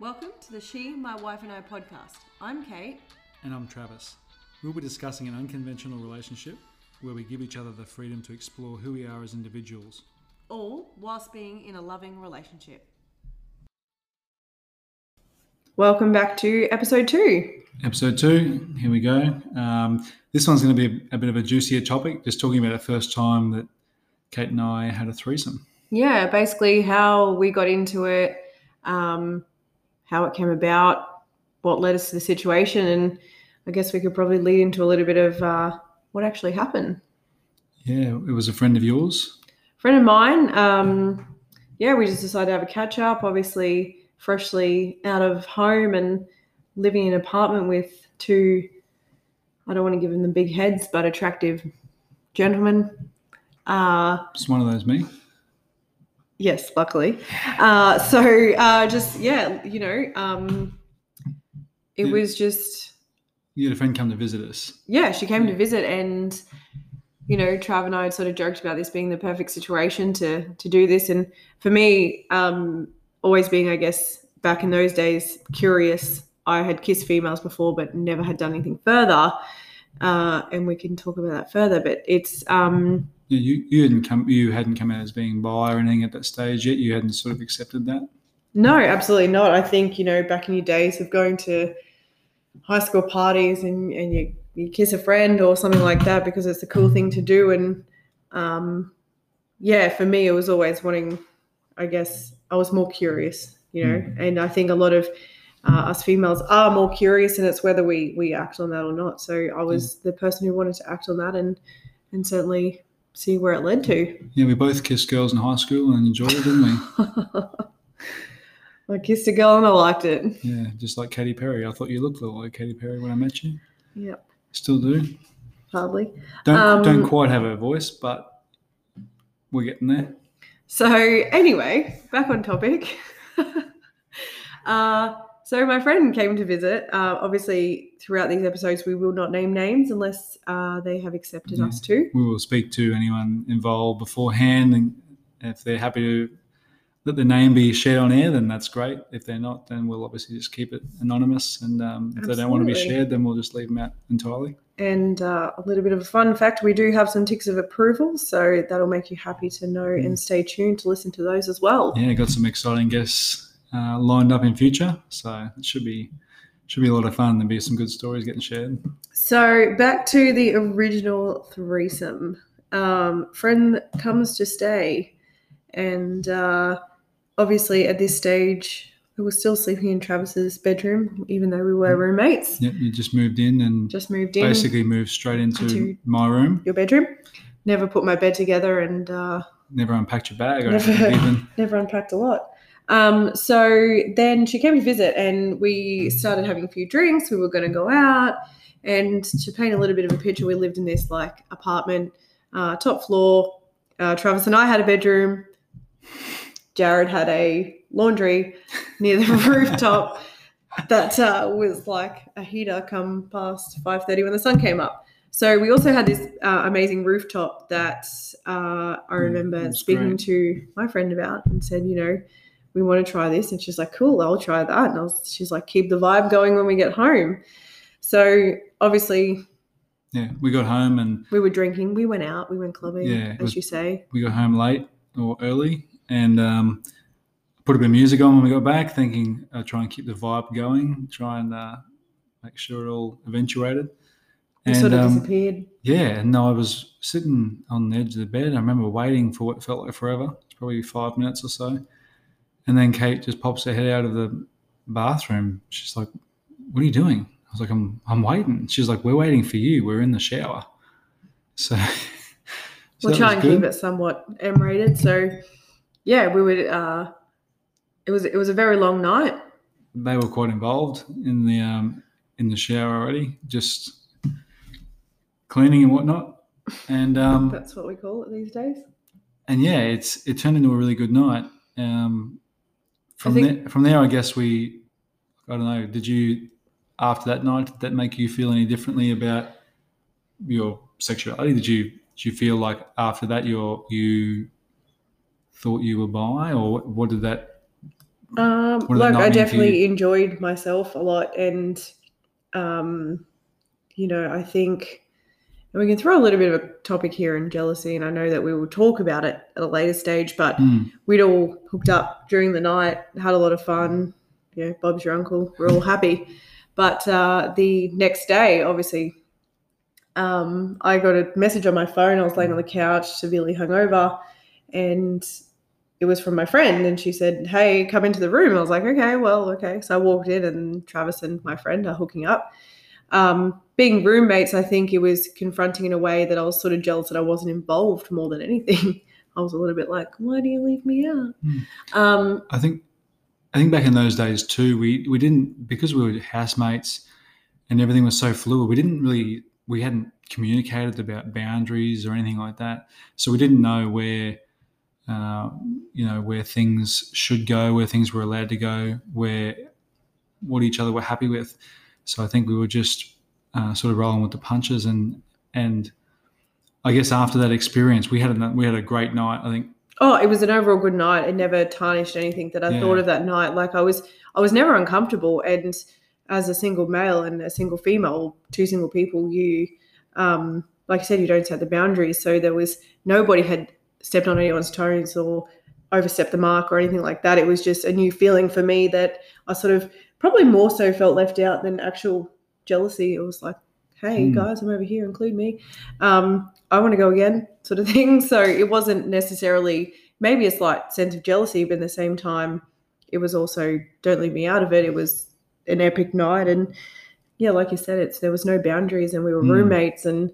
Welcome to the She, My Wife and I podcast. I'm Kate. And I'm Travis. We'll be discussing an unconventional relationship where we give each other the freedom to explore who we are as individuals. All whilst being in a loving relationship. Welcome back to episode two. Episode two, here we go. Um, this one's going to be a, a bit of a juicier topic, just talking about the first time that Kate and I had a threesome. Yeah, basically how we got into it, um, how it came about, what led us to the situation, and I guess we could probably lead into a little bit of uh, what actually happened. Yeah, it was a friend of yours. friend of mine, um, yeah, we just decided to have a catch up. Obviously, freshly out of home and living in an apartment with two, I don't want to give them the big heads, but attractive gentlemen. Uh, It's one of those me. Yes, luckily. Uh, so uh, just yeah, you know, um, it Yeah. was just You had a friend come to visit us. yeah, she came to visit and you know, Trav and I had sort of joked about this being the perfect situation to to do this. And for me, um, always being, I guess, back in those days, curious. I had kissed females before, but never had done anything further. Uh, and we can talk about that further. But it's um, Yeah, You, you hadn't come you hadn't come out as being bi or anything at that stage yet. You hadn't sort of accepted that. No, absolutely not. I think, you know, back in your days of going to high school parties and, and you, you kiss a friend or something like that because it's a cool thing to do. And um, yeah, for me, it was always wanting, I guess, I was more curious, you know, and I think a lot of uh, us females are more curious and it's whether we, we act on that or not. So I was the person who wanted to act on that and, and certainly see where it led to. Yeah, we both kissed girls in high school and enjoyed it, didn't we? I kissed a girl and I liked it. Yeah, just like Katy Perry. I thought you looked a little like Katy Perry when I met you. Yep, Still do. hardly. Don't Um, don't quite have her voice, but we're getting there. So anyway, back on topic. uh, so my friend came to visit. Uh, obviously, throughout these episodes, we will not name names unless uh, they have accepted Yeah. us to. We will speak to anyone involved beforehand, and if they're happy to let the name be shared on air, then that's great. If they're not, then we'll obviously just keep it anonymous. And um, if they don't want to be shared, then we'll just leave them out entirely. And uh, a little bit of a fun fact: we do have some ticks of approval, so that'll make you happy to know and stay tuned to listen to those as well. Yeah, got some exciting guests uh, lined up in future, so it should be should be a lot of fun. There'll be some good stories getting shared. So back to the original threesome. Um, friend comes to stay, and uh, obviously at this stage, we were still sleeping in Travis's bedroom, even though we were roommates. Yep, you just moved in and Just moved in basically moved straight into into- my room. your bedroom. Never put my bed together, and uh, Never unpacked your bag or Never. even. never unpacked a lot. Um, so then she came to visit, and we started having a few drinks. We were going to go out, and to paint a little bit of a picture, we lived in this like apartment, uh, top floor. Uh, Travis and I had a bedroom. Jared had a laundry near the rooftop that uh, was like a heater come past 5.30 when the sun came up so we also had this uh, amazing rooftop that uh, i remember that's speaking great. to my friend about and said you know we want to try this and she's like cool i'll try that and I was, she's like keep the vibe going when we get home so obviously Yeah, we got home and we were drinking we went out we went clubbing Yeah, as was- you say we got home late or early and um, put a bit of music on when we got back, thinking uh, try and keep the vibe going, try and uh, make sure it all eventuated. we sort of um, disappeared yeah, and I was sitting on the edge of the bed. I remember waiting for what felt like forever. It's probably five minutes or so. And then Kate just pops her head out of the bathroom. She's like, What are you doing? I was like, I'm, I'm waiting. She's like, We're waiting for you. We're in the shower. So, so we'll try and good. keep it somewhat M rated. So yeah, we would uh it was it was a very long night. They were quite involved in the um, in the shower already, just cleaning and whatnot. And um, That's what we call it these days. and yeah, it's it turned into a really good night. Um, from think- there, from there, I guess we, I don't know. Did you after that night did that make you feel any differently about your sexuality? Did you did you feel like after that you you thought you were bi, or what, what did that Um, What did that look, night I definitely enjoyed myself a lot, and um, you know, I think and we can throw a little bit of a topic here in jealousy, and I know that we will talk about it at a later stage, but Mm, we'd all hooked up during the night, had a lot of fun. You know, Bob's your uncle. We're all happy. But uh, the next day, obviously, um, I got a message on my phone. I was laying on the couch, severely hungover, and it was from my friend. And she said, "Hey, come into the room." I was like, "Okay, well, okay." So I walked in, and Travis and my friend are hooking up. Um, being roommates, I think it was confronting in a way that I was sort of jealous that I wasn't involved more than anything. I was a little bit like, "Why do you leave me out?" Hmm. Um, I think I think back in those days too, we we didn't because we were housemates and everything was so fluid. We didn't really we hadn't communicated about boundaries or anything like that, so we didn't know where uh, you know where things should go, where things were allowed to go, where what each other were happy with. So I think we were just uh, sort of rolling with the punches, and and I guess after that experience, we had a, we had a great night. I think Oh, it was an overall good night. It never tarnished anything that I Yeah. thought of that night. Like I was, I was never uncomfortable. And as a single male and a single female, two single people, you, um, like I said, you don't set the boundaries. So there was nobody had stepped on anyone's toes or overstepped the mark or anything like that. It was just a new feeling for me that I sort of probably more so felt left out than actual jealousy. It was like, hey Hmm. guys, I'm over here, include me. Um, I want to go again, sort of thing. So it wasn't necessarily maybe a slight sense of jealousy, but at the same time, it was also don't leave me out of it. It was an epic night, and yeah, like you said, it's there was no boundaries, and we were Mm. roommates, and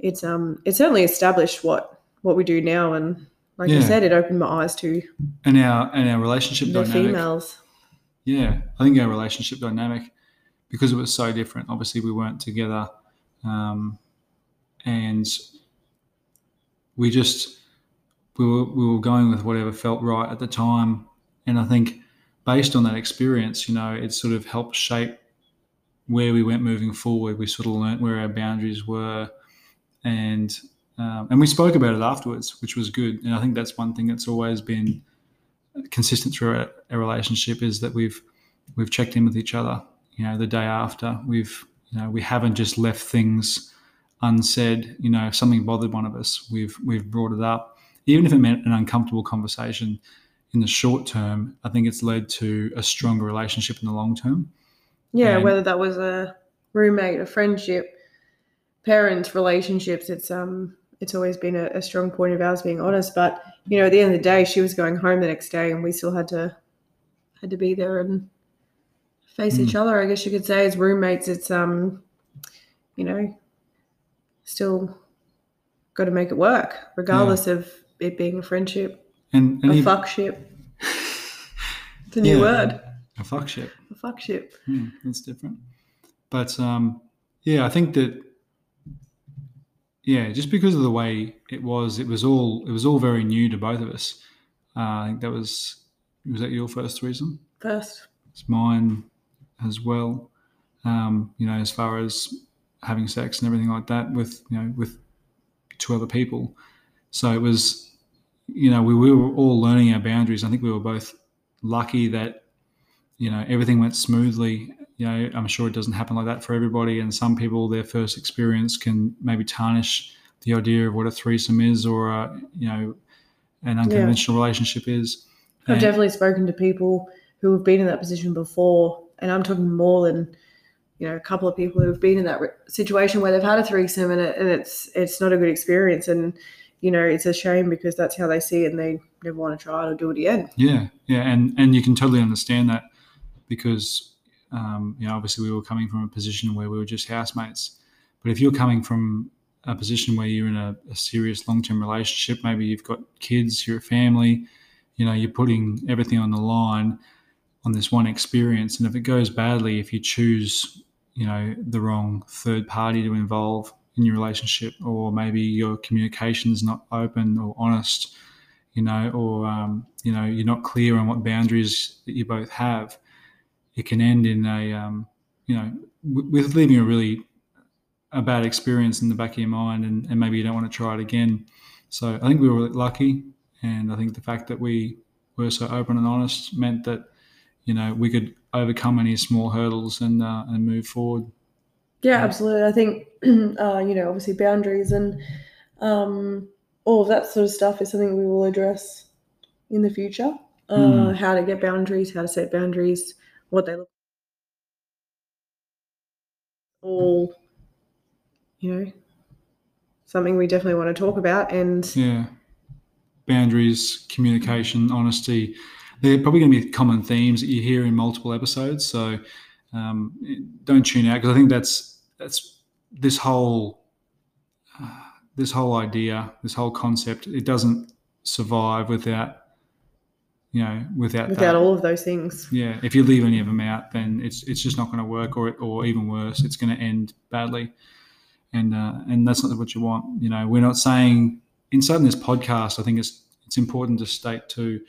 it's um it certainly established what what we do now, and like you said, it opened my eyes to and our and our relationship the dynamic. females. Yeah, I think our relationship dynamic, because it was so different. Obviously, we weren't together, um, and we just we were we were going with whatever felt right at the time. And I think based on that experience, you know, it sort of helped shape where we went moving forward. We sort of learnt where our boundaries were, and um, and we spoke about it afterwards, which was good. And I think that's one thing that's always been consistent through our, our relationship is that we've we've checked in with each other. You know, the day after we've you know we haven't just left things unsaid. You know, if something bothered one of us, we've we've brought it up, even if it meant an uncomfortable conversation. In the short term, I think it's led to a stronger relationship in the long term. Yeah, And- whether that was a roommate, a friendship, parent relationships, it's um it's always been a, a strong point of ours being honest. But you know, at the end of the day, she was going home the next day, and we still had to had to be there and face each other. I guess you could say as roommates, it's um you know still got to make it work, regardless of it being a friendship, And, and a he- fuckship. It's a new Yeah. word, a fuck shit. a fuckship. Hmm, that's different. But um, yeah, I think that yeah, just because of the way it was, it was all it was all very new to both of us. Uh, I think that was was that your first reason? First, It's mine as well. Um, you know, as far as having sex and everything like that with you know with two other people. So it was, you know, we, we were all learning our boundaries. I think we were both lucky that you know everything went smoothly. You know, I'm sure it doesn't happen like that for everybody, and some people their first experience can maybe tarnish the idea of what a threesome is, or a, you know, an unconventional relationship is. I've And- definitely spoken to people who have been in that position before, and I'm talking more than you know a couple of people who have been in that situation where they've had a threesome and, it, and it's it's not a good experience, and you know it's a shame because that's how they see it, and they never want to try it or do it again. Yeah, yeah, and and you can totally understand that because um, you know obviously we were coming from a position where we were just housemates, but if you're coming from a position where you're in a, a serious long-term relationship, maybe you've got kids, you're a family, you know, you're putting everything on the line on this one experience, and if it goes badly, if you choose, you know, the wrong third party to involve in your relationship, or maybe your communication's not open or honest you know, or um, you know, you're not clear on what boundaries that you both have, it can end in a, um, you know, w- with leaving a really a bad experience in the back of your mind, and, and maybe you don't want to try it again. So I think we were lucky, and I think the fact that we were so open and honest meant that you know we could overcome any small hurdles and uh, and move forward. Yeah, Yeah. absolutely. I think, uh, you know, obviously boundaries and um, all of that sort of stuff is something we will address in the future. Uh, Mm. How to get boundaries, how to set boundaries, what they look all, you know, something we definitely want to talk about. And Yeah. Boundaries, communication, honesty. They're probably going to be common themes that you hear in multiple episodes. So um, don't tune out because I think that's that's this whole uh, this whole idea, this whole concept. It doesn't survive without you know without without that. all of those things, Yeah, if you leave any of them out, then it's it's just not going to work, or or even worse, it's going to end badly, and uh, and that's not what you want. You know, we're not saying inside this podcast. I think it's it's important to state too.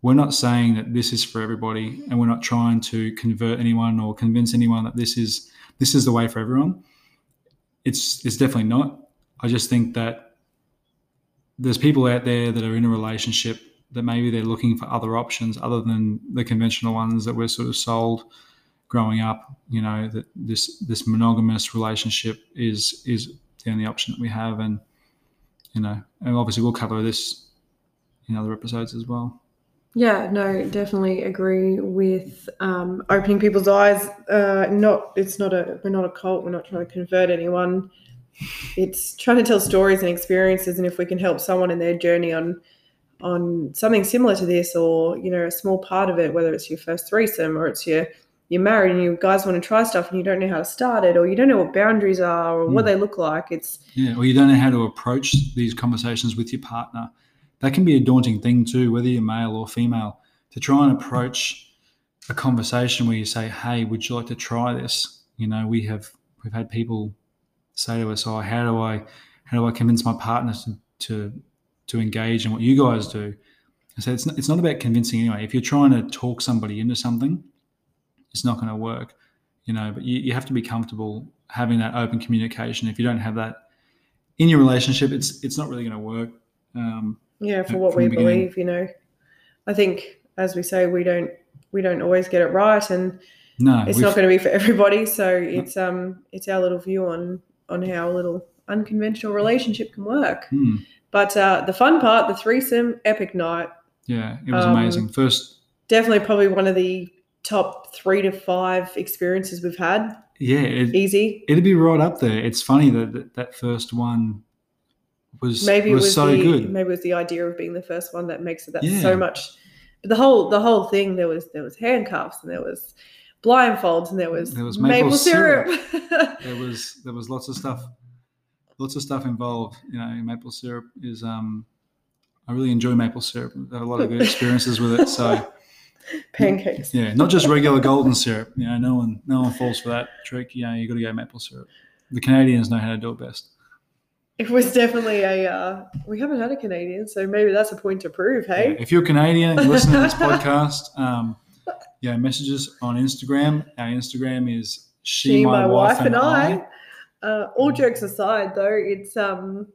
We're not saying that this is for everybody, and we're not trying to convert anyone or convince anyone that this is this is the way for everyone. It's it's definitely not. I just think that there's people out there that are in a relationship that maybe they're looking for other options other than the conventional ones that we're sort of sold growing up. You know that this this monogamous relationship is is the only option that we have, and you know, and obviously we'll cover this in other episodes as well. Yeah, no, definitely agree with um, opening people's eyes. Uh, not, it's not a, we're not a cult. We're not trying to convert anyone. It's trying to tell stories and experiences, and if we can help someone in their journey on, on something similar to this, or you know, a small part of it, whether it's your first threesome or it's your you're married and you guys want to try stuff and you don't know how to start it, or you don't know what boundaries are or what Mm. they look like. It's Yeah, or you don't know how to approach these conversations with your partner. That can be a daunting thing too, whether you're male or female, to try and approach a conversation where you say, "Hey, would you like to try this?" You know, we have we've had people say to us, "Oh, how do I how do I convince my partner to to, to engage in what you guys do?" I said, "It's not, it's not about convincing anyway. If you're trying to talk somebody into something, it's not going to work." You know, but you, you have to be comfortable having that open communication. If you don't have that in your relationship, it's it's not really going to work. Um, yeah for what we believe you know i think as we say we don't we don't always get it right and no, it's not going to be for everybody so it's um it's our little view on on how little unconventional relationship can work Hmm, but uh the fun part the threesome epic night yeah, it was Um, amazing. First, definitely probably one of the top three to five experiences we've had yeah, it, easy it'd be right up there. It's funny that that, that first one was maybe it was, was so the good. maybe it was the idea of being the first one that makes it that Yeah. so much but the whole the whole thing there was there was handcuffs and there was blindfolds and there was There was maple, maple syrup, There was there was lots of stuff, lots of stuff involved. You know, maple syrup is. Um, I really enjoy maple syrup. I've had a lot of good experiences with it. So pancakes yeah, not just regular golden syrup. You know, no one no one falls for that trick. You know, you got to go maple syrup. The Canadians know how to do it best. it was definitely a uh, we haven't had a canadian so maybe that's a point to prove Yeah, hey if you're Canadian and listening to this podcast, um, yeah, messages on Instagram. Our Instagram is she, my, wife, and I. Uh, all jokes aside, though, it's um,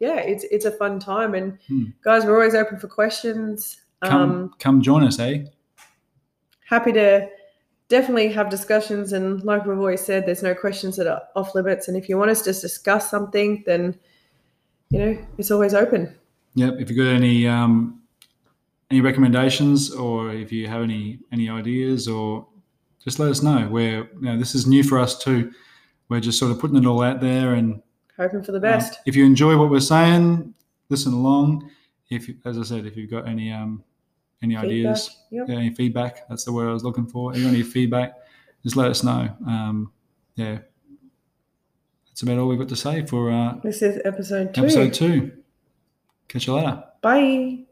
yeah, it's it's a fun time, and Hmm. guys, we're always open for questions. Come, Um, come join us, eh? happy to definitely have discussions, and like we've always said, there's no questions that are off limits, and if you want us to discuss something, then you know it's always open. Yep. If you've got any um, any recommendations, or if you have any any ideas, or just let us know. We're you know this is new for us too. We're just sort of putting it all out there, and Hoping for the um, best. if you enjoy what we're saying, listen along. If as I said, if you've got any um, any ideas, Yep. yeah, any feedback, that's the word I was looking for. If you any feedback, just let us know. Um, yeah, that's about all we've got to say for uh, This is episode two. episode two. Catch you later. Bye.